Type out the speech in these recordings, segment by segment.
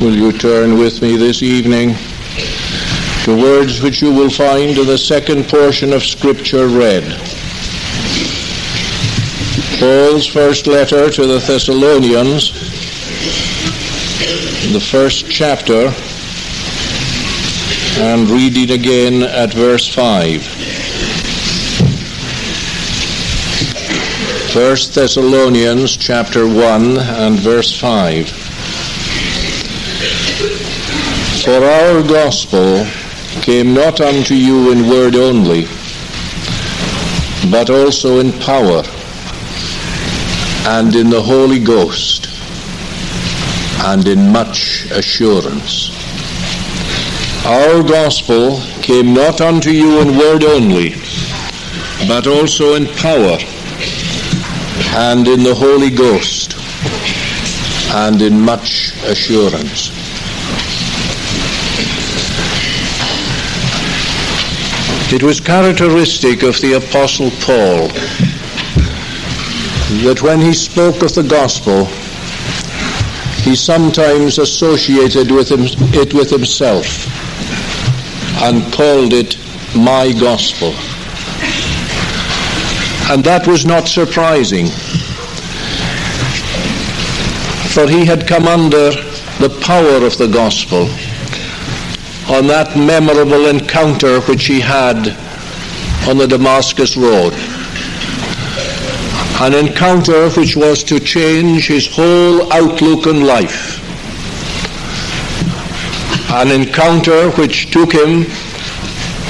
will you turn with me this evening to words which you will find in the second portion of Scripture read. Paul's first letter to the Thessalonians, the first chapter, and reading again at verse 5. First Thessalonians chapter 1 and verse 5. For our gospel came not unto you in word only, but also in power and in the Holy Ghost and in much assurance. Our gospel came not unto you in word only, but also in power and in the Holy Ghost and in much assurance. It was characteristic of the Apostle Paul that when he spoke of the gospel, he sometimes associated with him, it with himself and called it my gospel. And that was not surprising, for he had come under the power of the gospel on that memorable encounter which he had on the Damascus Road an encounter which was to change his whole outlook on life. An encounter which took him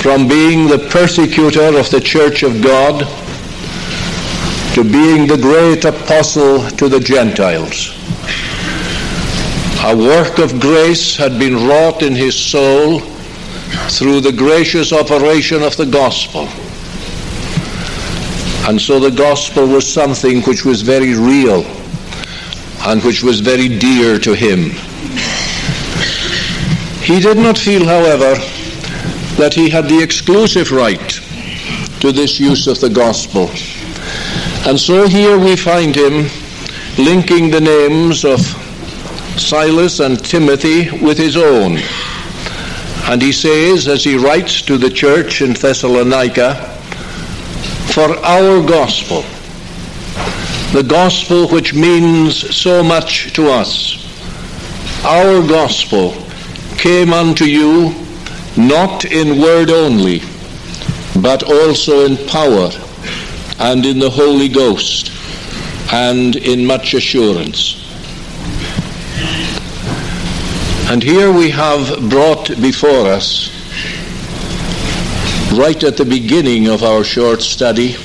from being the persecutor of the Church of God to being the great apostle to the Gentiles. A work of grace had been wrought in his soul through the gracious operation of the gospel. And so the gospel was something which was very real and which was very dear to him. He did not feel, however, that he had the exclusive right to this use of the gospel. And so here we find him linking the names of Silas and Timothy with his own. And he says, as he writes to the church in Thessalonica, for our gospel, the gospel which means so much to us. Our gospel came unto you not in word only, but also in power and in the Holy Ghost and in much assurance. And here we have brought before us right at the beginning of our short study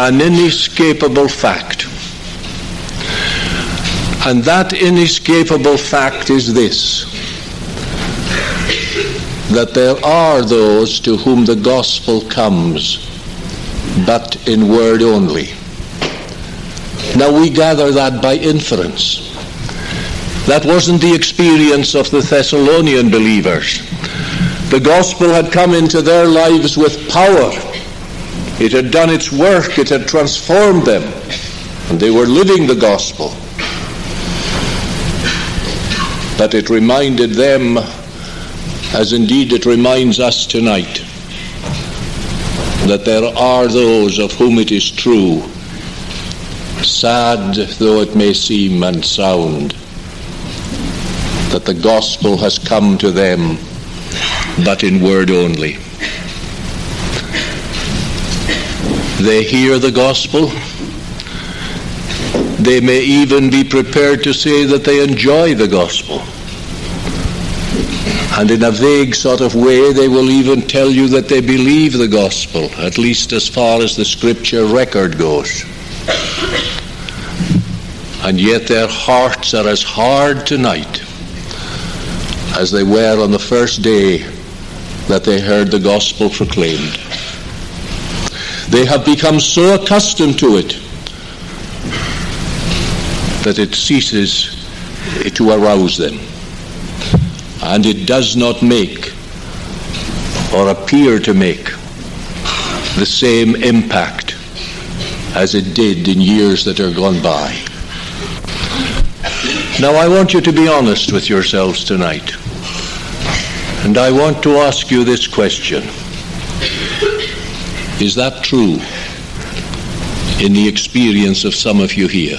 an inescapable fact. And that inescapable fact is this that there are those to whom the gospel comes, but in word only. Now we gather that by inference. That wasn't the experience of the Thessalonian believers. The gospel had come into their lives with power. It had done its work. It had transformed them. And they were living the gospel. But it reminded them, as indeed it reminds us tonight, that there are those of whom it is true, sad though it may seem and sound, that the gospel has come to them but in word only. They hear the gospel. They may even be prepared to say that they enjoy the gospel. And in a vague sort of way, they will even tell you that they believe the gospel, at least as far as the scripture record goes. And yet their hearts are as hard tonight as they were on the first day that they heard the gospel proclaimed. They have become so accustomed to it that it ceases to arouse them. And it does not make or appear to make the same impact as it did in years that are gone by. Now, I want you to be honest with yourselves tonight. And I want to ask you this question Is that true in the experience of some of you here?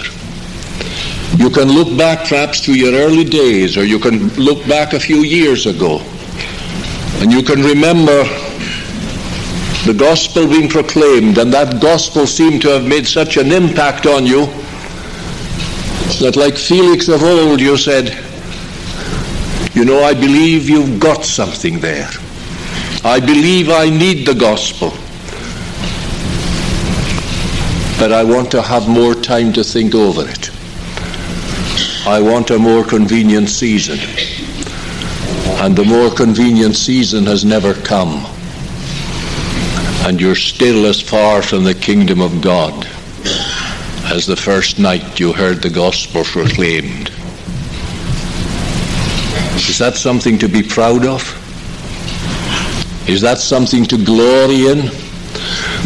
You can look back perhaps to your early days, or you can look back a few years ago, and you can remember the gospel being proclaimed, and that gospel seemed to have made such an impact on you that, like Felix of old, you said, You know, I believe you've got something there. I believe I need the gospel. But I want to have more time to think over it. I want a more convenient season. And the more convenient season has never come. And you're still as far from the kingdom of God as the first night you heard the gospel proclaimed. Is that something to be proud of? Is that something to glory in?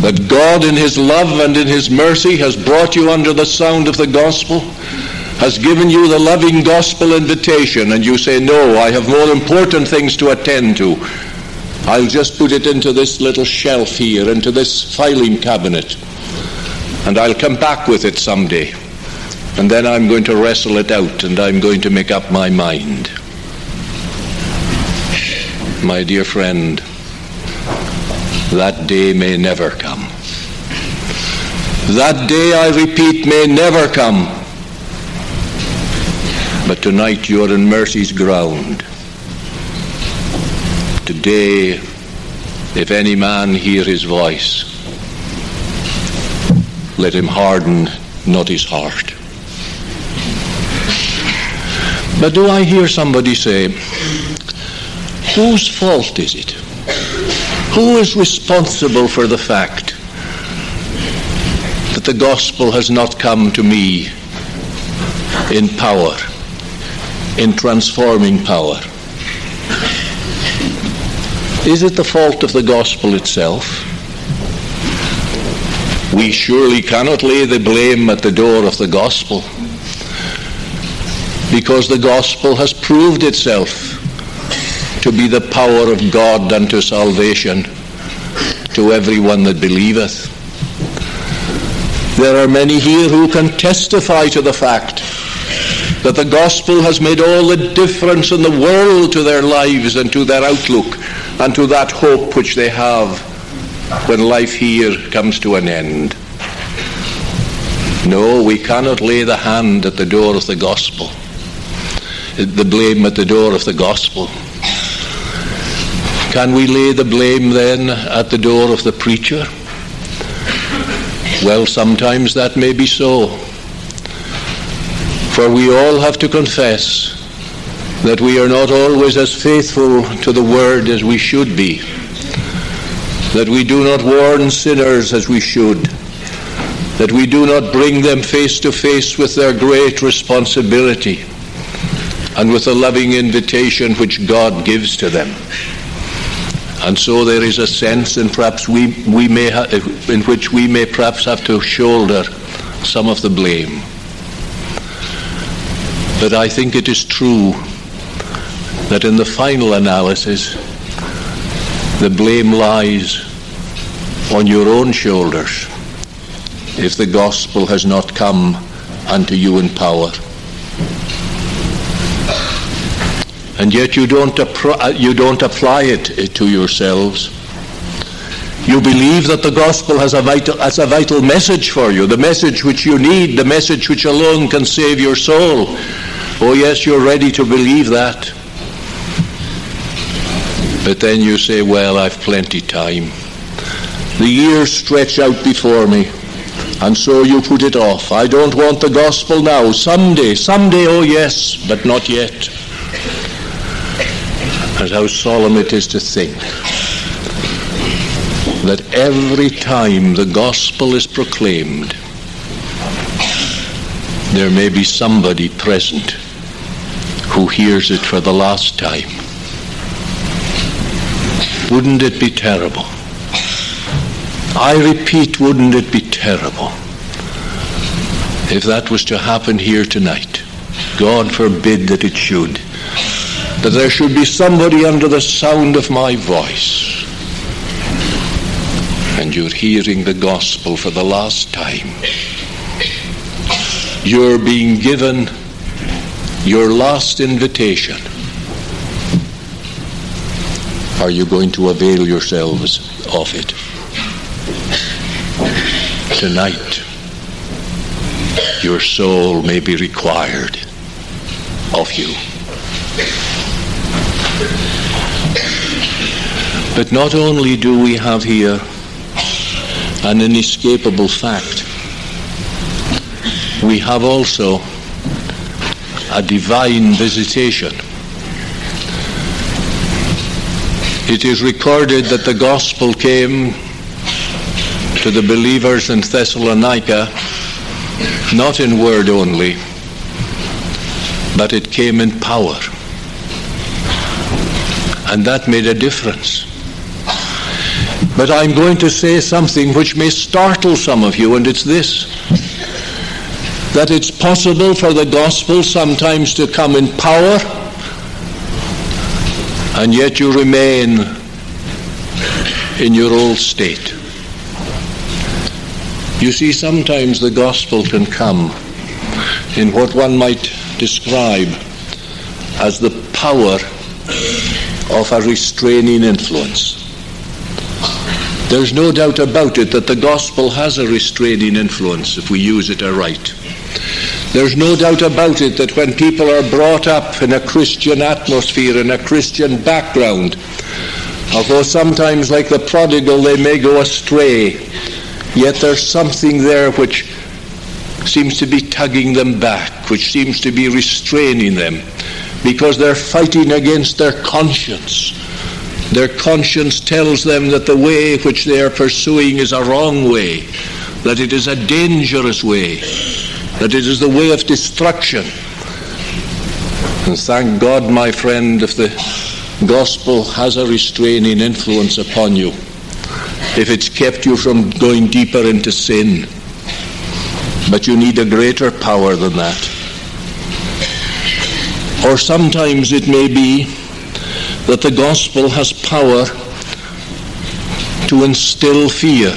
That God in his love and in his mercy has brought you under the sound of the gospel, has given you the loving gospel invitation, and you say, No, I have more important things to attend to. I'll just put it into this little shelf here, into this filing cabinet and I'll come back with it someday. And then I'm going to wrestle it out and I'm going to make up my mind. My dear friend, that day may never come. That day, I repeat, may never come. But tonight you're in mercy's ground. Today, if any man hear his voice, let him harden not his heart. But do I hear somebody say, whose fault is it? Who is responsible for the fact that the gospel has not come to me in power, in transforming power? Is it the fault of the gospel itself? We surely cannot lay the blame at the door of the gospel because the gospel has proved itself to be the power of God unto salvation to everyone that believeth. There are many here who can testify to the fact that the gospel has made all the difference in the world to their lives and to their outlook and to that hope which they have when life here comes to an end. No, we cannot lay the hand at the door of the gospel, the blame at the door of the gospel. Can we lay the blame then at the door of the preacher? Well, sometimes that may be so. For we all have to confess that we are not always as faithful to the word as we should be that we do not warn sinners as we should, that we do not bring them face to face with their great responsibility and with the loving invitation which God gives to them. And so there is a sense in perhaps we, we may ha- in which we may perhaps have to shoulder some of the blame. But I think it is true that in the final analysis, the blame lies on your own shoulders if the gospel has not come unto you in power. And yet you don't, uh, you don't apply it to yourselves. You believe that the gospel has a, vital, has a vital message for you, the message which you need, the message which alone can save your soul. Oh, yes, you're ready to believe that. But then you say, well, I've plenty time. The years stretch out before me. And so you put it off. I don't want the gospel now. Someday, someday, oh yes, but not yet. And how solemn it is to think that every time the gospel is proclaimed, there may be somebody present who hears it for the last time. Wouldn't it be terrible? I repeat, wouldn't it be terrible if that was to happen here tonight? God forbid that it should. That there should be somebody under the sound of my voice. And you're hearing the gospel for the last time. You're being given your last invitation. Are you going to avail yourselves of it? Tonight, your soul may be required of you. But not only do we have here an inescapable fact, we have also a divine visitation. It is recorded that the gospel came to the believers in Thessalonica not in word only, but it came in power. And that made a difference. But I'm going to say something which may startle some of you, and it's this that it's possible for the gospel sometimes to come in power, and yet you remain in your old state. You see, sometimes the gospel can come in what one might describe as the power of a restraining influence. There's no doubt about it that the gospel has a restraining influence if we use it aright. There's no doubt about it that when people are brought up in a Christian atmosphere, in a Christian background, although sometimes, like the prodigal, they may go astray, yet there's something there which seems to be tugging them back, which seems to be restraining them, because they're fighting against their conscience. Their conscience tells them that the way which they are pursuing is a wrong way, that it is a dangerous way, that it is the way of destruction. And thank God, my friend, if the gospel has a restraining influence upon you, if it's kept you from going deeper into sin. But you need a greater power than that. Or sometimes it may be that the gospel has power to instill fear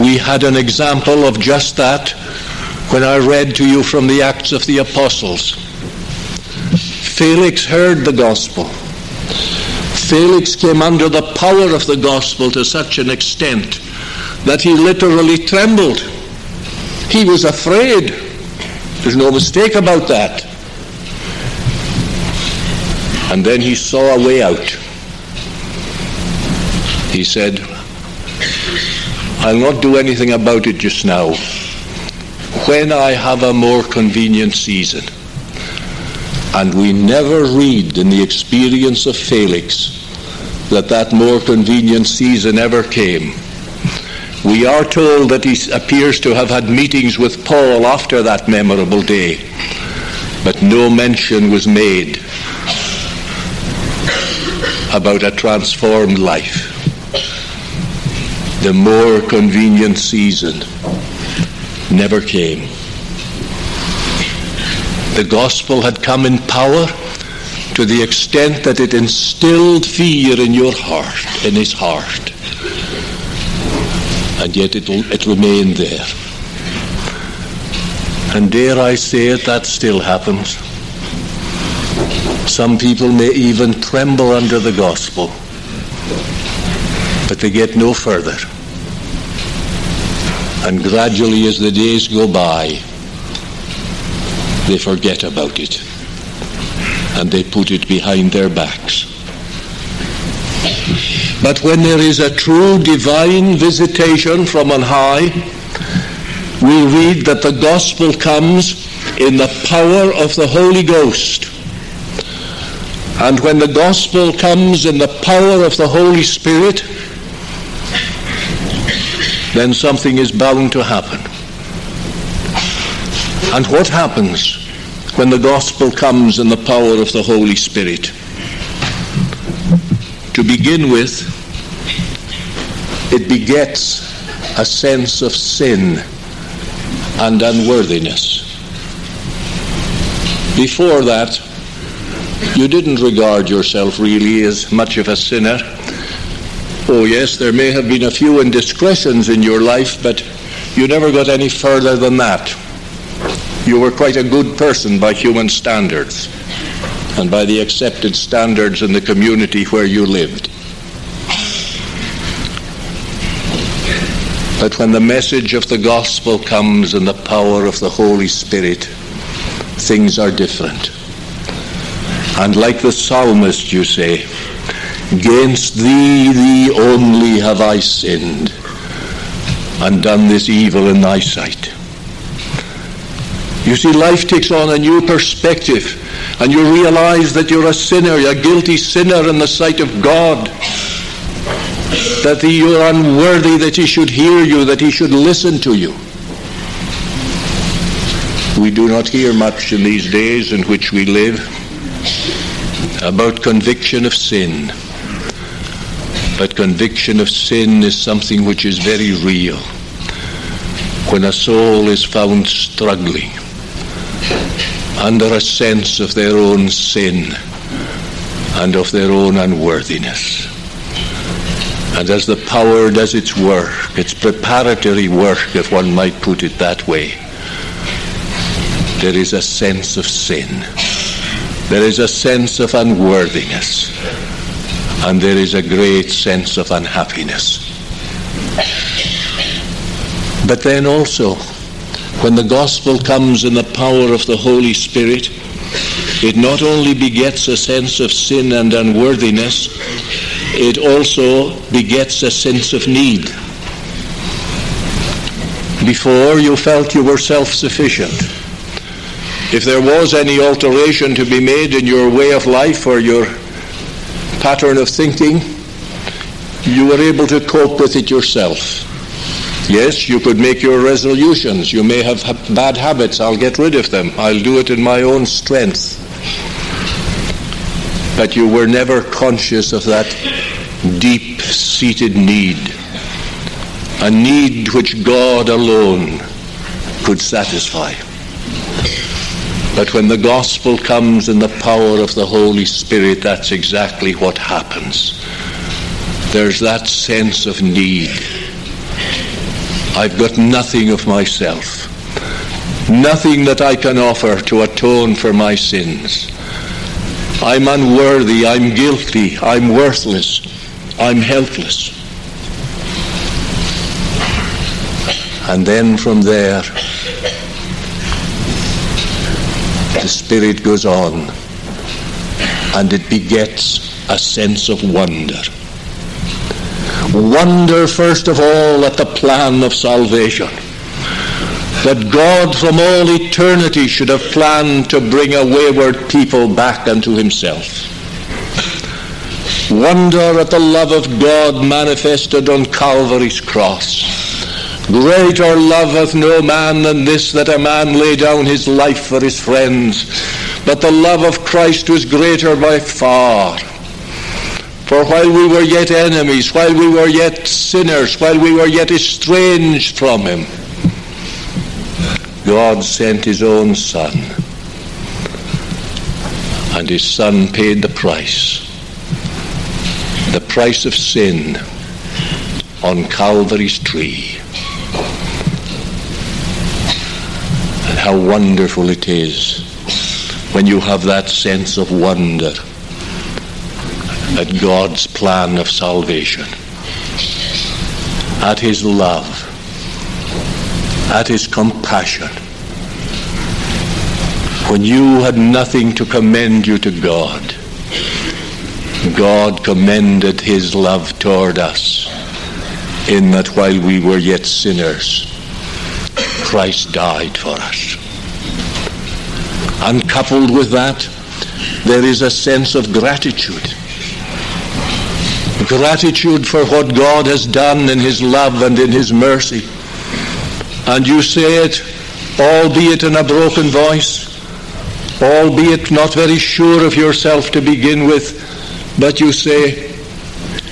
we had an example of just that when I read to you from the Acts of the Apostles. Felix heard the gospel. Felix came under the power of the gospel to such an extent that he literally trembled. He was afraid. There's no mistake about that. And then he saw a way out. He said, I'll not do anything about it just now. When I have a more convenient season. And we never read in the experience of Felix that that more convenient season ever came. We are told that he appears to have had meetings with Paul after that memorable day, but no mention was made about a transformed life the more convenient season never came. The gospel had come in power to the extent that it instilled fear in your heart, in his heart. And yet it, it remained there. And dare I say it, that still happens. Some people may even tremble under the gospel, but they get no further. And gradually, as the days go by, they forget about it and they put it behind their backs. But when there is a true divine visitation from on high, we read that the gospel comes in the power of the Holy Ghost. And when the gospel comes in the power of the Holy Spirit, then something is bound to happen. And what happens when the gospel comes in the power of the Holy Spirit? To begin with, it begets a sense of sin and unworthiness. Before that, you didn't regard yourself really as much of a sinner. Oh, yes, there may have been a few indiscretions in your life, but you never got any further than that. You were quite a good person by human standards and by the accepted standards in the community where you lived. But when the message of the gospel comes in the power of the Holy Spirit, things are different. And like the psalmist, you say, Against thee, thee only have I sinned, and done this evil in thy sight. You see, life takes on a new perspective, and you realize that you're a sinner, a guilty sinner in the sight of God. That you're unworthy that He should hear you, that He should listen to you. We do not hear much in these days in which we live about conviction of sin. But conviction of sin is something which is very real. When a soul is found struggling, under a sense of their own sin and of their own unworthiness. And as the power does its work, its preparatory work, if one might put it that way, there is a sense of sin. There is a sense of unworthiness. And there is a great sense of unhappiness. But then also, when the gospel comes in the power of the Holy Spirit, it not only begets a sense of sin and unworthiness, it also begets a sense of need. Before, you felt you were self sufficient. If there was any alteration to be made in your way of life or your pattern of thinking, you were able to cope with it yourself. Yes, you could make your resolutions. You may have bad habits. I'll get rid of them. I'll do it in my own strength. But you were never conscious of that deep seated need. A need which God alone could satisfy. But when the gospel comes in the power of the Holy Spirit, that's exactly what happens. There's that sense of need I've got nothing of myself, nothing that I can offer to atone for my sins. I'm unworthy, I'm guilty, I'm worthless, I'm helpless. And then from there, the Spirit goes on and it begets a sense of wonder wonder first of all at the plan of salvation. That God from all eternity should have planned to bring a wayward people back unto himself. Wonder at the love of God manifested on Calvary's cross. Greater love hath no man than this, that a man lay down his life for his friends. But the love of Christ was greater by far. For while we were yet enemies, while we were yet sinners, while we were yet estranged from him, God sent his own Son. And his Son paid the price. The price of sin on Calvary's tree. How wonderful it is when you have that sense of wonder at God's plan of salvation, at His love, at His compassion. When you had nothing to commend you to God, God commended His love toward us in that while we were yet sinners, Christ died for us. And coupled with that, there is a sense of gratitude gratitude for what God has done in His love and in His mercy. And you say it, albeit in a broken voice, albeit not very sure of yourself to begin with, but you say,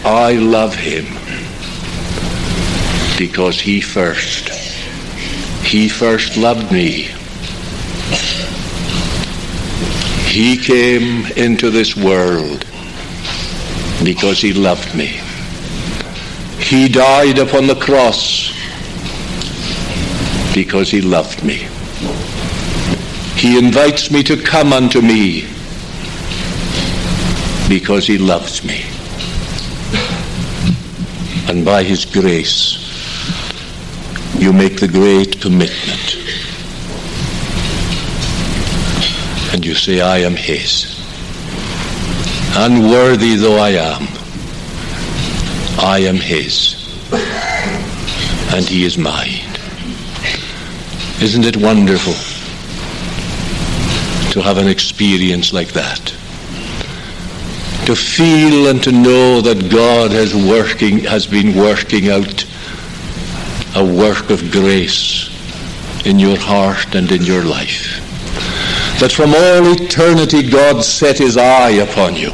I love Him because He first, He first loved me. He came into this world because he loved me. He died upon the cross because he loved me. He invites me to come unto me because he loves me. And by his grace, you make the great commitment. And you say, I am his. Unworthy though I am, I am his. And he is mine. Isn't it wonderful to have an experience like that? To feel and to know that God has working has been working out a work of grace in your heart and in your life. That from all eternity God set his eye upon you.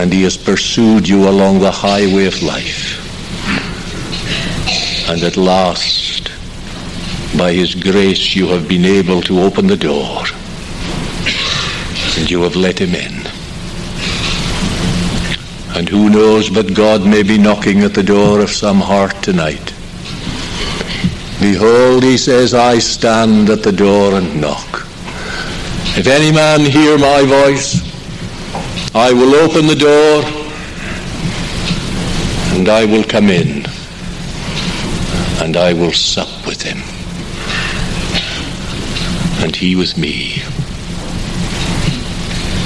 And he has pursued you along the highway of life. And at last, by his grace, you have been able to open the door. And you have let him in. And who knows but God may be knocking at the door of some heart tonight. Behold, he says, I stand at the door and knock. If any man hear my voice, I will open the door and I will come in and I will sup with him and he with me.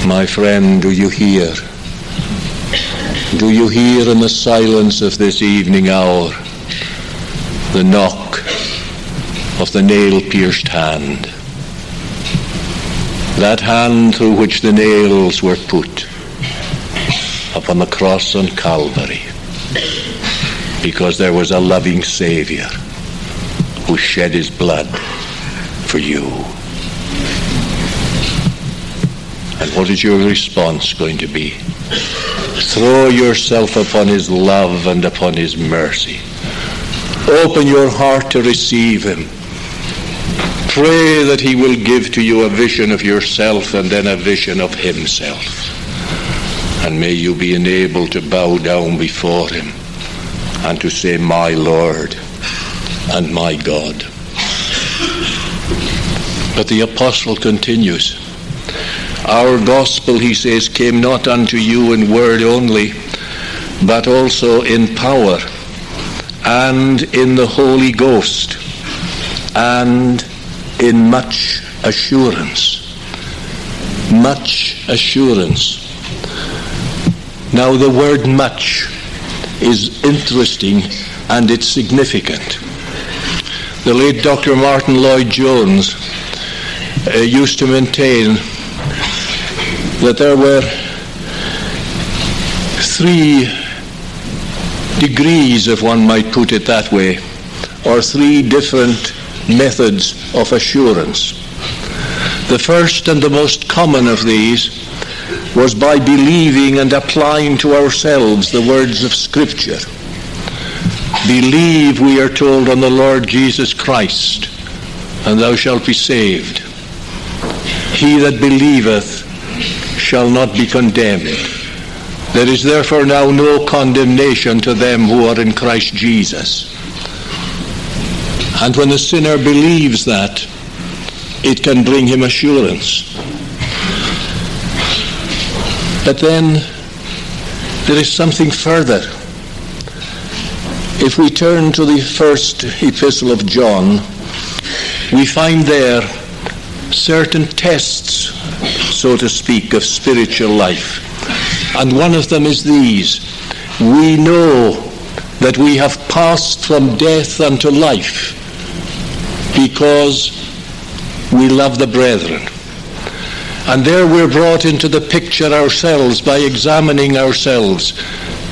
My friend, do you hear? Do you hear in the silence of this evening hour the knock of the nail-pierced hand? That hand through which the nails were put upon the cross on Calvary because there was a loving Savior who shed his blood for you. And what is your response going to be? Throw yourself upon his love and upon his mercy. Open your heart to receive him. Pray that he will give to you a vision of yourself and then a vision of himself. And may you be enabled to bow down before him and to say, My Lord and my God. But the apostle continues. Our gospel, he says, came not unto you in word only, but also in power and in the Holy Ghost and in much assurance. Much assurance. Now, the word much is interesting and it's significant. The late Dr. Martyn Lloyd-Jones uh, used to maintain that there were three degrees, if one might put it that way, or three different methods of assurance. The first and the most common of these was by believing and applying to ourselves the words of Scripture. Believe, we are told, on the Lord Jesus Christ, and thou shalt be saved. He that believeth shall not be condemned. There is therefore now no condemnation to them who are in Christ Jesus. And when the sinner believes that, it can bring him assurance. But then there is something further. If we turn to the first epistle of John, we find there certain tests so to speak, of spiritual life. And one of them is these. We know that we have passed from death unto life because we love the brethren. And there we're brought into the picture ourselves by examining ourselves.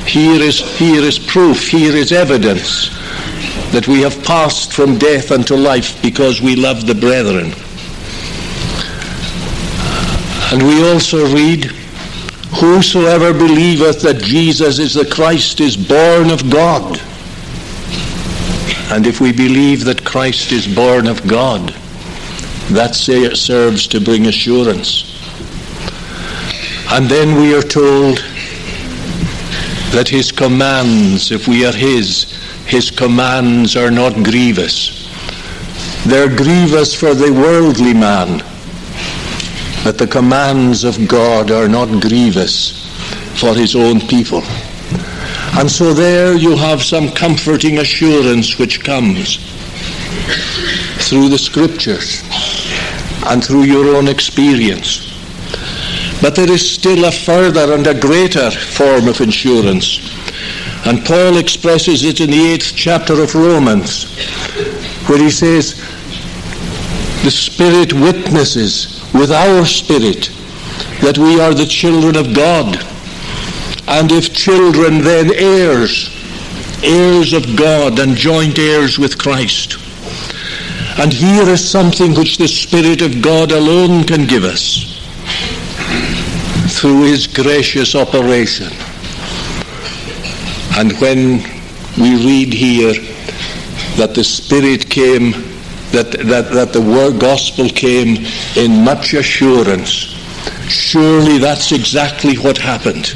Here is, here is proof, here is evidence that we have passed from death unto life because we love the brethren. And we also read, Whosoever believeth that Jesus is the Christ is born of God. And if we believe that Christ is born of God, that serves to bring assurance. And then we are told that his commands, if we are his, his commands are not grievous. They're grievous for the worldly man, but the commands of God are not grievous for his own people. And so there you have some comforting assurance which comes through the scriptures and through your own experience. But there is still a further and a greater form of insurance. And Paul expresses it in the eighth chapter of Romans, where he says, The Spirit witnesses with our spirit that we are the children of God. And if children, then heirs, heirs of God and joint heirs with Christ. And here is something which the Spirit of God alone can give us through his gracious operation. And when we read here that the Spirit came, that, that, that the word gospel came in much assurance, surely that's exactly what happened.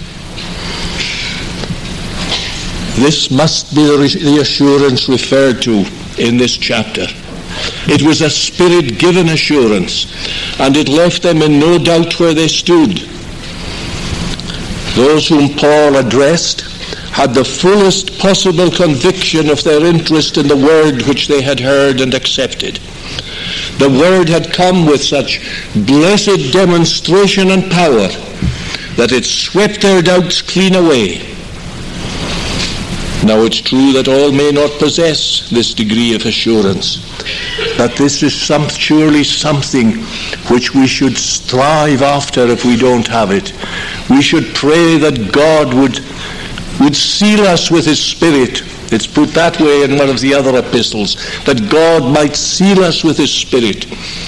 This must be the assurance referred to in this chapter. It was a spirit given assurance, and it left them in no doubt where they stood. Those whom Paul addressed had the fullest possible conviction of their interest in the word which they had heard and accepted. The word had come with such blessed demonstration and power that it swept their doubts clean away now it's true that all may not possess this degree of assurance, but this is some, surely something which we should strive after if we don't have it. We should pray that God would, would seal us with His Spirit. It's put that way in one of the other epistles, that God might seal us with His Spirit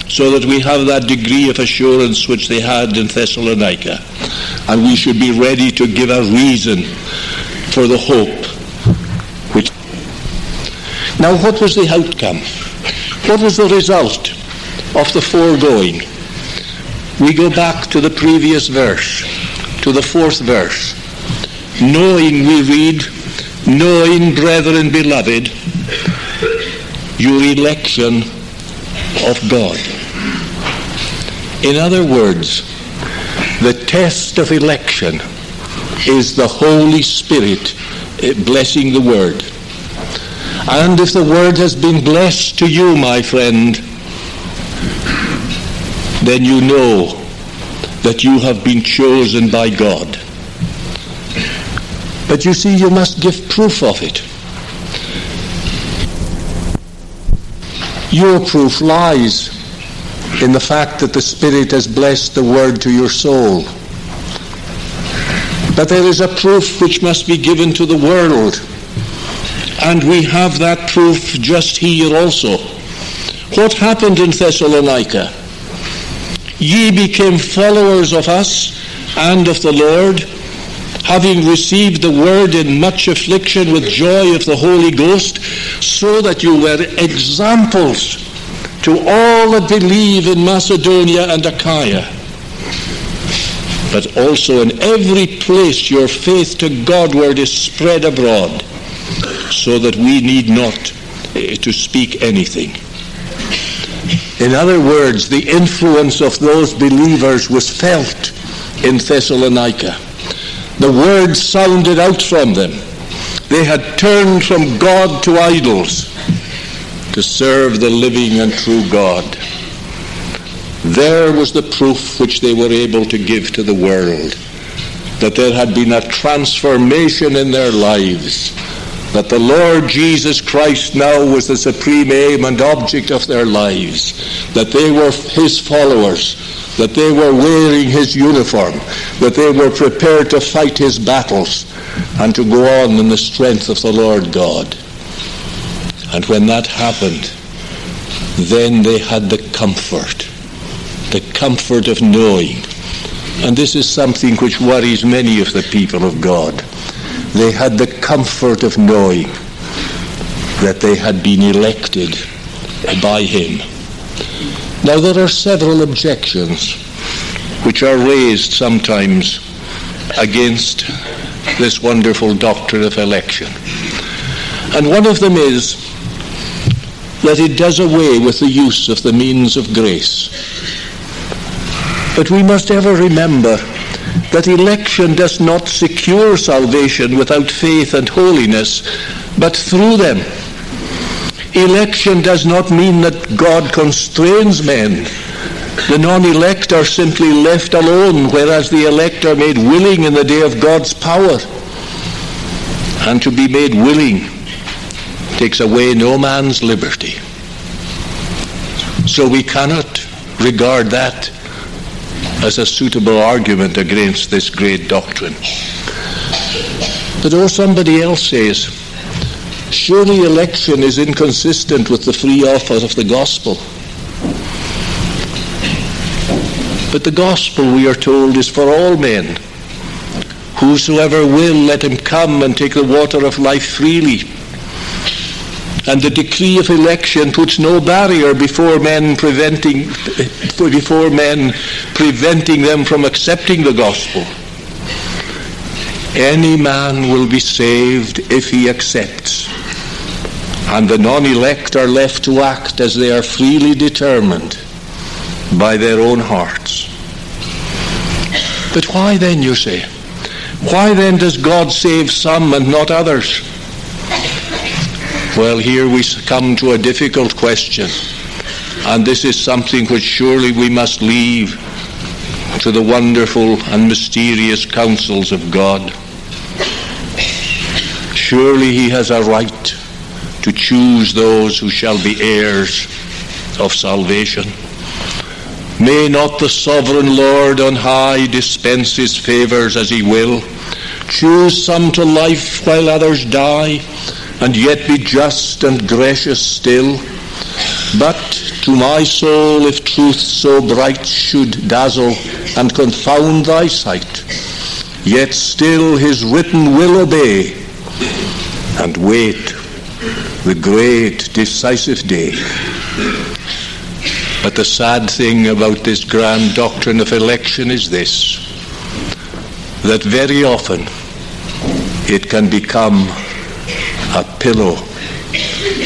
so that we have that degree of assurance which they had in Thessalonica. And we should be ready to give a reason for the hope which. now, what was the outcome? What was the result of the foregoing? We go back to the previous verse, to the fourth verse. Knowing, we read, knowing, brethren beloved, your election of God. In other words, the test of election is the Holy Spirit eh, blessing the Word. And if the word has been blessed to you, my friend, then you know that you have been chosen by God. But you see, you must give proof of it. Your proof lies in the fact that the Spirit has blessed the word to your soul. But there is a proof which must be given to the world and we have that proof just here also. What happened in Thessalonica? Ye became followers of us and of the Lord, having received the word in much affliction with joy of the Holy Ghost, so that you were examples to all that believe in Macedonia and Achaia. But also in every place your faith to Godward is spread abroad so that we need not uh, to speak anything. In other words, the influence of those believers was felt in Thessalonica. The word sounded out from them. They had turned from God to idols to serve the living and true God. There was the proof which they were able to give to the world that there had been a transformation in their lives that the Lord Jesus Christ now was the supreme aim and object of their lives, that they were his followers, that they were wearing his uniform, that they were prepared to fight his battles and to go on in the strength of the Lord God. And when that happened, then they had the comfort, the comfort of knowing. And this is something which worries many of the people of God they had the comfort of knowing that they had been elected by him. Now, there are several objections which are raised sometimes against this wonderful doctrine of election. And one of them is that it does away with the use of the means of grace. But we must ever remember that election does not secure salvation without faith and holiness, but through them. Election does not mean that God constrains men. The non-elect are simply left alone, whereas the elect are made willing in the day of God's power. And to be made willing takes away no man's liberty. So we cannot regard that as a suitable argument against this great doctrine. But oh, somebody else says, surely election is inconsistent with the free offer of the gospel. But the gospel, we are told, is for all men. Whosoever will, let him come and take the water of life freely. And the decree of election puts no barrier before men preventing before men preventing them from accepting the gospel. Any man will be saved if he accepts. And the non-elect are left to act as they are freely determined by their own hearts. But why then, you say? Why then does God save some and not others? Well, here we come to a difficult question. And this is something which surely we must leave to the wonderful and mysterious counsels of God. Surely he has a right to choose those who shall be heirs of salvation. May not the sovereign Lord on high dispense his favours as he will, choose some to life while others die, and yet be just and gracious still. But to my soul, if truth so bright should dazzle and confound thy sight, yet still his written will obey and wait the great decisive day. But the sad thing about this grand doctrine of election is this that very often it can become a pillow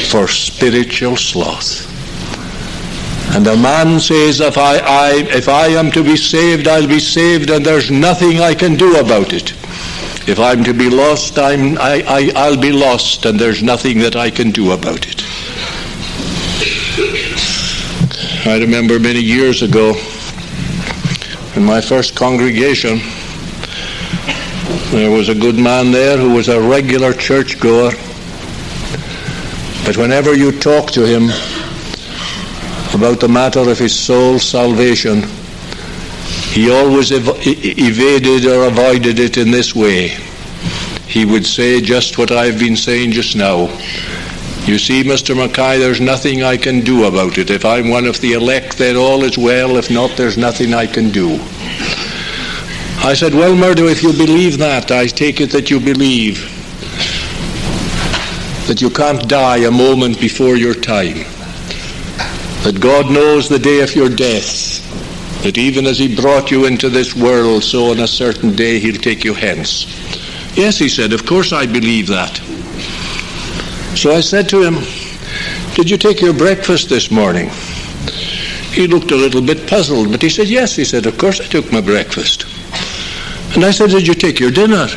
for spiritual sloth. And a man says, if I, I, if I am to be saved, I'll be saved, and there's nothing I can do about it. If I'm to be lost, I'm, I, I, I'll be lost, and there's nothing that I can do about it. I remember many years ago in my first congregation, there was a good man there who was a regular churchgoer but whenever you talk to him about the matter of his soul's salvation, he always ev- evaded or avoided it in this way. He would say just what I've been saying just now. You see, Mr. Mackay, there's nothing I can do about it. If I'm one of the elect, then all is well. If not, there's nothing I can do. I said, Well, Murdo, if you believe that, I take it that you believe that you can't die a moment before your time, that God knows the day of your death, that even as He brought you into this world, so on a certain day He'll take you hence. Yes, he said, of course I believe that. So I said to him, Did you take your breakfast this morning? He looked a little bit puzzled, but he said, Yes. He said, Of course I took my breakfast. And I said, Did you take your dinner?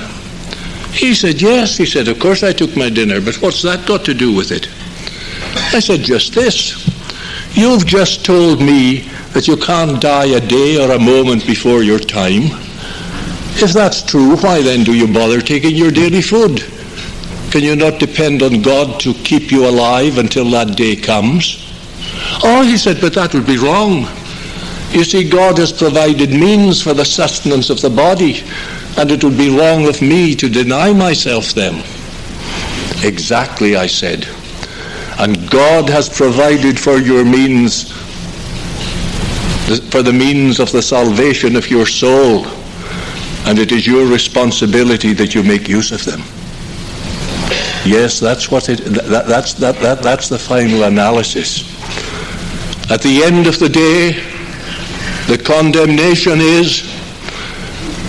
He said, Yes. He said, Of course I took my dinner, but what's that got to do with it? I said, Just this. You've just told me that you can't die a day or a moment before your time. If that's true, why then do you bother taking your daily food? Can you not depend on God to keep you alive until that day comes? Oh, he said, but that would be wrong. You see, God has provided means for the sustenance of the body, and it would be wrong of me to deny myself them. Exactly, I said. And God has provided for your means, for the means of the salvation of your soul, and it is your responsibility that you make use of them. Yes, that's what it. That, that's that, that. That's the final analysis. At the end of the day, the condemnation is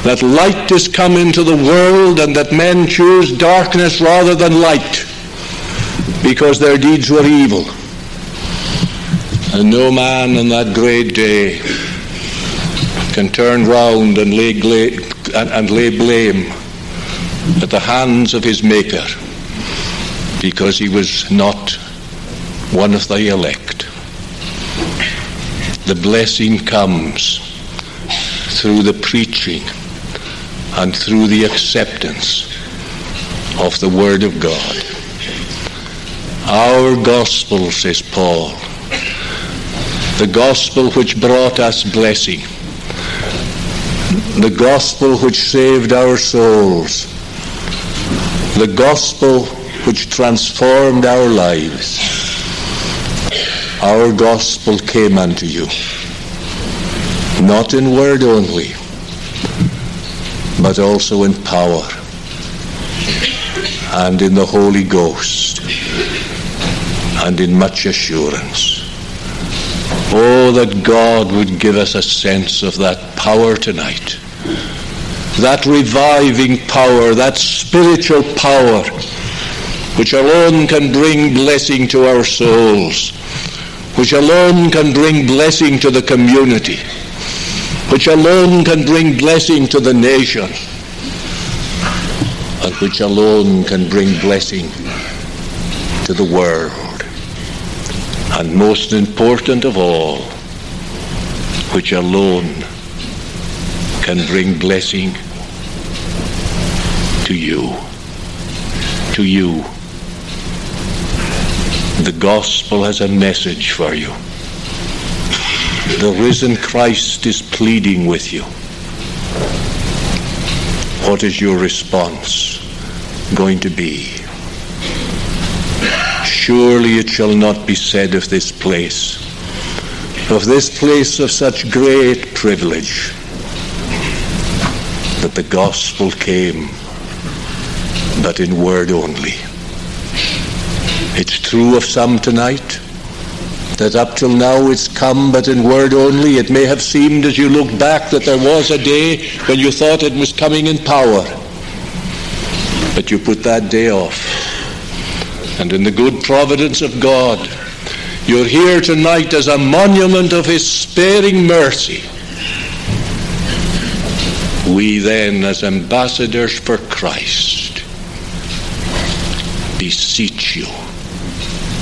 that light is come into the world and that men choose darkness rather than light because their deeds were evil. And no man on that great day can turn round and lay, and, and lay blame at the hands of his Maker because he was not one of the elect. The blessing comes through the preaching and through the acceptance of the Word of God. Our gospel, says Paul, the gospel which brought us blessing, the gospel which saved our souls, the gospel which transformed our lives. Our gospel came unto you, not in word only, but also in power and in the Holy Ghost and in much assurance. Oh, that God would give us a sense of that power tonight. That reviving power, that spiritual power, which alone can bring blessing to our souls, which alone can bring blessing to the community, which alone can bring blessing to the nation, and which alone can bring blessing to the world. And most important of all, which alone can bring blessing to you. To you. The gospel has a message for you. The risen Christ is pleading with you. What is your response going to be? Surely it shall not be said of this place, of this place of such great privilege, that the gospel came but in word only. It's true of some tonight that up till now it's come but in word only. It may have seemed as you look back that there was a day when you thought it was coming in power. But you put that day off. And in the good providence of God, you're here tonight as a monument of His sparing mercy. We then, as ambassadors for Christ, beseech you,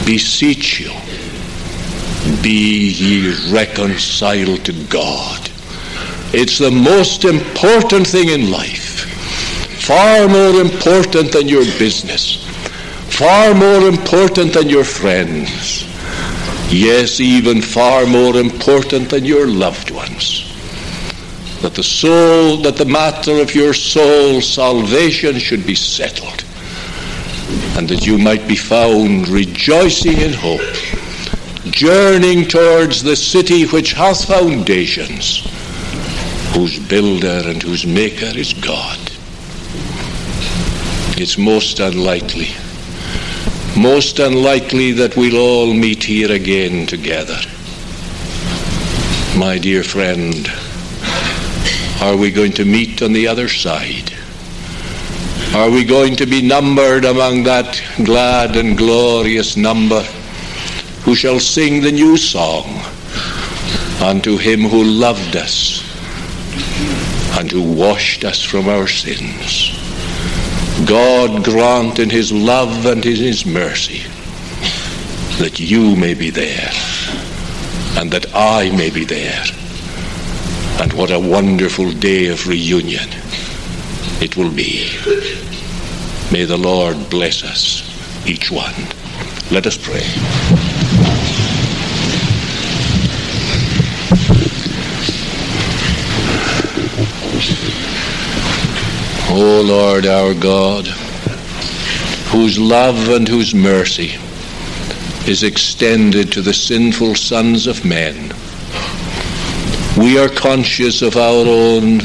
beseech you, be ye reconciled to God. It's the most important thing in life. Far more important than your business. Far more important than your friends. Yes, even far more important than your loved ones. That the soul, that the matter of your soul's salvation should be settled. And that you might be found rejoicing in hope journeying towards the city which hath foundations, whose builder and whose maker is God. It's most unlikely, most unlikely that we'll all meet here again together. My dear friend, are we going to meet on the other side? Are we going to be numbered among that glad and glorious number? who shall sing the new song unto him who loved us and who washed us from our sins. God grant in his love and in his mercy that you may be there and that I may be there. And what a wonderful day of reunion it will be. May the Lord bless us, each one. Let us pray. O Lord our God, whose love and whose mercy is extended to the sinful sons of men, we are conscious of our own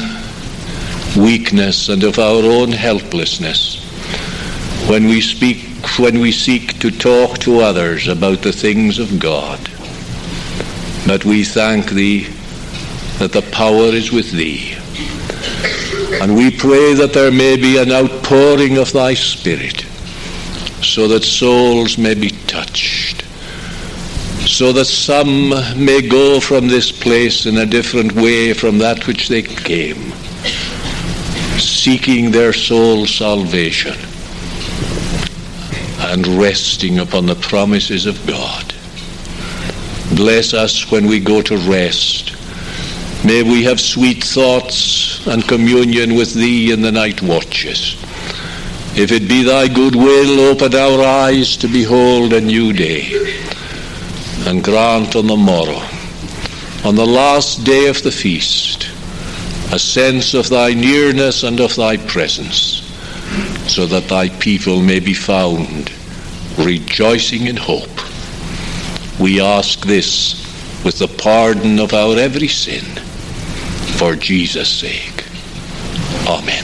weakness and of our own helplessness when we speak when we seek to talk to others about the things of God. But we thank thee that the power is with thee. And we pray that there may be an outpouring of thy Spirit so that souls may be touched, so that some may go from this place in a different way from that which they came, seeking their soul salvation and resting upon the promises of God. Bless us when we go to rest. May we have sweet thoughts and communion with Thee in the night watches. If it be Thy good will, open our eyes to behold a new day, and grant on the morrow, on the last day of the feast, a sense of Thy nearness and of Thy presence, so that Thy people may be found rejoicing in hope we ask this with the pardon of our every sin, for Jesus' sake. Amen.